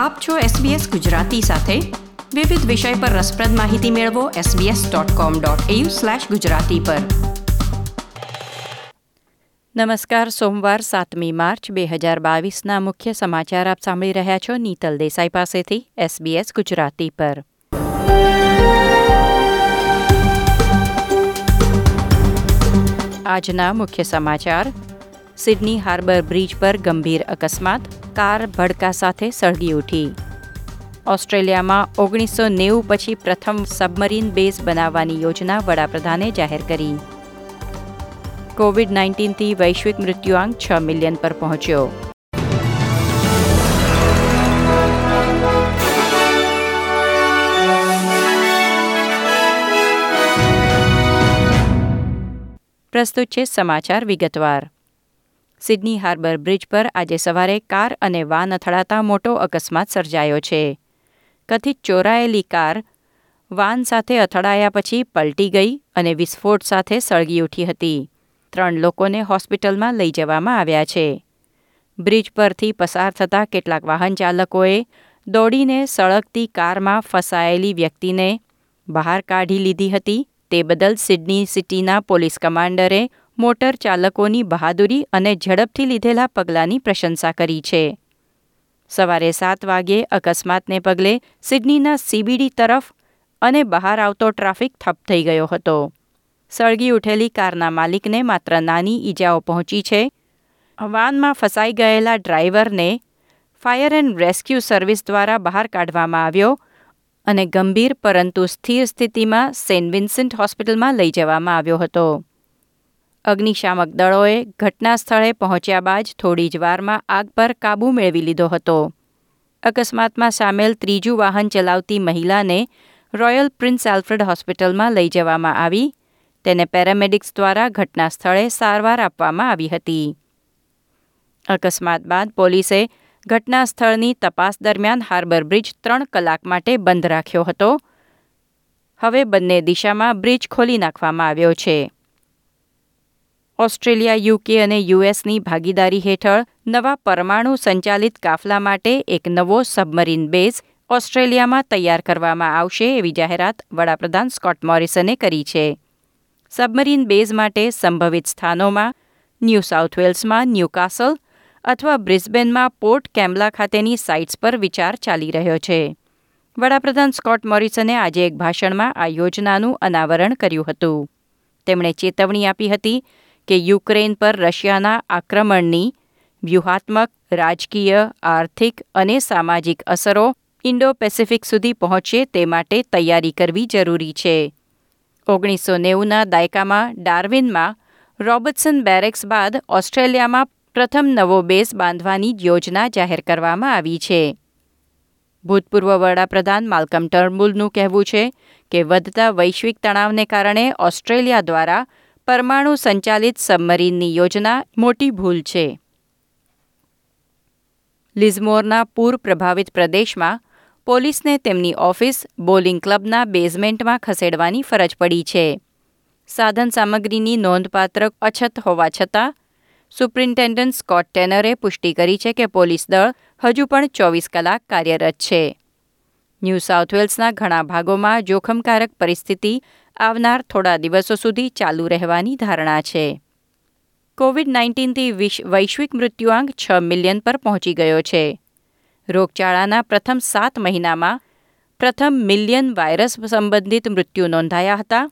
આપ છો SBS ગુજરાતી સાથે. વિવિધ વિષય પર રસપ્રદ માહિતી મેળવો sbs.com.au/gujarati પર. નમસ્કાર, સોમવાર સાતમી માર્ચ બે હજાર બાવીસના મુખ્ય સમાચાર આપ સાંભળી રહ્યા છો નીતલ દેસાઈ પાસેથી SBS ગુજરાતી પર. આજના મુખ્ય સમાચાર. સિડની હાર્બર બ્રિજ પર ગંભીર અકસ્માત. કાર ભડકા સાથે સળગી ઉઠી. ઓસ્ટ્રેલિયામાં ઓગણીસો નેવું પછી પ્રથમ સબમરીન બેઝ બનાવવાની યોજના વડાપ્રધાને જાહેર કરી. કોવિડ નાઇન્ટીનથી વૈશ્વિક મૃત્યુઆંક છ મિલિયન પર પહોંચ્યો. પ્રસ્તુત છે સમાચાર વિગતવાર. સિડની હાર્બર બ્રિજ પર આજે સવારે કાર અને વાન અથડાતા મોટો અકસ્માત સર્જાયો છે. કથિત ચોરાયેલી કાર વાન સાથે અથડાયા પછી પલટી ગઈ અને વિસ્ફોટ સાથે સળગી ઉઠી હતી. ત્રણ લોકોને હોસ્પિટલમાં લઈ જવામાં આવ્યા છે. બ્રિજ પરથી પસાર થતા કેટલાક વાહન ચાલકોએ દોડીને સળગતી કારમાં ફસાયેલી વ્યક્તિને બહાર કાઢી લીધી હતી. તે બદલ સિડની સિટીના પોલીસ કમાન્ડરે મોટર ચાલકોની બહાદુરી અને ઝડપથી લીધેલા પગલાંની પ્રશંસા કરી છે. સવારે સાત વાગ્યે અકસ્માતને પગલે સિડનીના સીબીડી તરફ અને બહાર આવતો ટ્રાફિક ઠપ થઈ ગયો હતો. સળગી ઉઠેલી કારના માલિકને માત્ર નાની ઈજાઓ પહોંચી છે. વાનમાં ફસાઈ ગયેલા ડ્રાઈવરને ફાયર એન્ડ રેસ્ક્યુ સર્વિસ દ્વારા બહાર કાઢવામાં આવ્યો અને ગંભીર પરંતુ સ્થિર સ્થિતિમાં સેન્ટ વિન્સેન્ટ હોસ્પિટલમાં લઈ જવામાં આવ્યો હતો. અગ્નિશામક દળોએ ઘટના સ્થળે પહોંચ્યા બાદ થોડી જ વારમાં આગ પર કાબૂ મેળવી લીધો હતો. અકસ્માતમાં સામેલ ત્રીજું વાહન ચલાવતી મહિલાને રોયલ પ્રિન્સ આલ્ફ્રેડ હોસ્પિટલમાં લઈ જવામાં આવી. તેને પેરામેડિક્સ દ્વારા ઘટના સ્થળે સારવાર આપવામાં આવી હતી. અકસ્માત બાદ પોલીસે ઘટના સ્થળની તપાસ દરમિયાન હાર્બર બ્રિજ ત્રણ કલાક માટે બંધ રાખ્યો હતો. હવે બંને દિશામાં બ્રિજ ખોલી નાખવામાં આવ્યો છે. ઓસ્ટ્રેલિયા યુકે અને યુએસની ભાગીદારી હેઠળ નવા પરમાણુ સંચાલિત કાફલા માટે એક નવો સબમરીન બેઝ ઓસ્ટ્રેલિયામાં તૈયાર કરવામાં આવશે એવી જાહેરાત વડાપ્રધાન સ્કોટ મોરિસને કરી છે. સબમરીન બેઝ માટે સંભવિત સ્થાનોમાં ન્યૂ સાઉથ વેલ્સમાં ન્યૂકાસલ અથવા બ્રિસ્બેનમાં પોર્ટ કેમ્બલા ખાતેની સાઇટ્સ પર વિચાર ચાલી રહ્યો છે. વડાપ્રધાન સ્કોટ મોરિસને આજે એક ભાષણમાં આ યોજનાનું અનાવરણ કર્યું હતું. તેમણે ચેતવણી આપી હતી કે યુક્રેન પર રશિયાના આક્રમણની વ્યૂહાત્મક, રાજકીય, આર્થિક અને સામાજિક અસરો ઇન્ડો પેસિફિક સુધી પહોંચે તે માટે તૈયારી કરવી જરૂરી છે. ઓગણીસો નેવુંના દાયકામાં ડાર્વિનમાં રોબર્ટસન બેરેક્સ બાદ ઓસ્ટ્રેલિયામાં પ્રથમ નવો બેઝ બાંધવાની યોજના જાહેર કરવામાં આવી છે. ભૂતપૂર્વ વડાપ્રધાન માલ્કમ ટર્મુલનું કહેવું છે કે વધતા વૈશ્વિક તણાવને કારણે ઓસ્ટ્રેલિયા દ્વારા પરમાણુ સંચાલિત સબમરીનની યોજના મોટી ભૂલ છે. લિઝમોરના પૂર પ્રભાવિત પ્રદેશમાં પોલીસને તેમની ઓફિસ, બોલિંગ ક્લબના બેઝમેન્ટમાં ખસેડવાની ફરજ પડી છે. સાધન સામગ્રીની નોંધપાત્ર અછત હોવા છતાં, સુપ્રિન્ટેન્ડન્ટ સ્કોટ ટેનરે પુષ્ટિ કરી છે કે પોલીસ દળ હજુ પણ ચોવીસ કલાક કાર્યરત છે. ન્યૂ સાઉથ વેલ્સના ઘણા ભાગોમાં જોખમકારક પરિસ્થિતિ આવનાર થોડા દિવસો સુધી ચાલુ રહેવાની ધારણા છે. કોવિડ નાઇન્ટીનથી વૈશ્વિક મૃત્યુઆંક છ મિલિયન પર પહોંચી ગયો છે. રોગચાળાના પ્રથમ સાત મહિનામાં પ્રથમ મિલિયન વાયરસ સંબંધિત મૃત્યુ નોંધાયા હતા.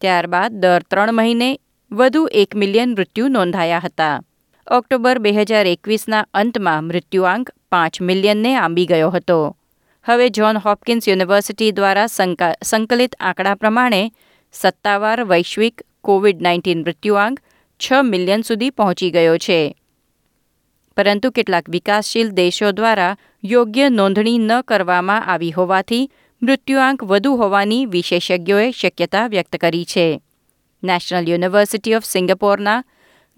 ત્યારબાદ દર ત્રણ મહિને વધુ એક મિલિયન મૃત્યુ નોંધાયા હતા. ઓક્ટોબર બે હજાર એકવીસના અંતમાં મૃત્યુઆંક પાંચ મિલિયનને આંબી ગયો હતો. હવે જ્હોન હોપકિન્સ યુનિવર્સિટી દ્વારા સંકલિત આંકડા પ્રમાણે સત્તાવાર વૈશ્વિક કોવિડ નાઇન્ટીન મૃત્યુઆંક છ મિલિયન સુધી પહોંચી ગયો છે. પરંતુ કેટલાક વિકાસશીલ દેશો દ્વારા યોગ્ય નોંધણી ન કરવામાં આવી હોવાથી મૃત્યુઆંક વધુ હોવાની વિશેષજ્ઞોએ શક્યતા વ્યક્ત કરી છે. નેશનલ યુનિવર્સિટી ઓફ સિંગાપોરના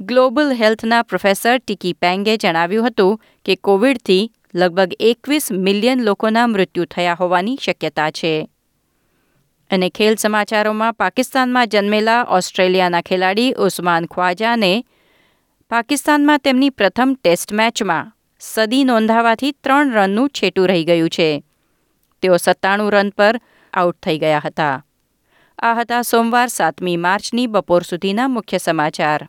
ગ્લોબલ હેલ્થના પ્રોફેસર ટીકી પેંગે જણાવ્યું હતું કે કોવિડથી લગભગ એકવીસ મિલિયન લોકોના મૃત્યુ થયા હોવાની શક્યતા છે. અને ખેલ સમાચારોમાં પાકિસ્તાનમાં જન્મેલા ઓસ્ટ્રેલિયાના ખેલાડી ઉસ્માન ખ્વાજાને પાકિસ્તાનમાં તેમની પ્રથમ ટેસ્ટ મેચમાં સદી નોંધાવાથી ત્રણ રનનું છેટું રહી ગયું છે. તેઓ સત્તાણું રન પર આઉટ થઈ ગયા હતા. આ હતા સોમવાર સાતમી માર્ચની બપોર સુધીના મુખ્ય સમાચાર.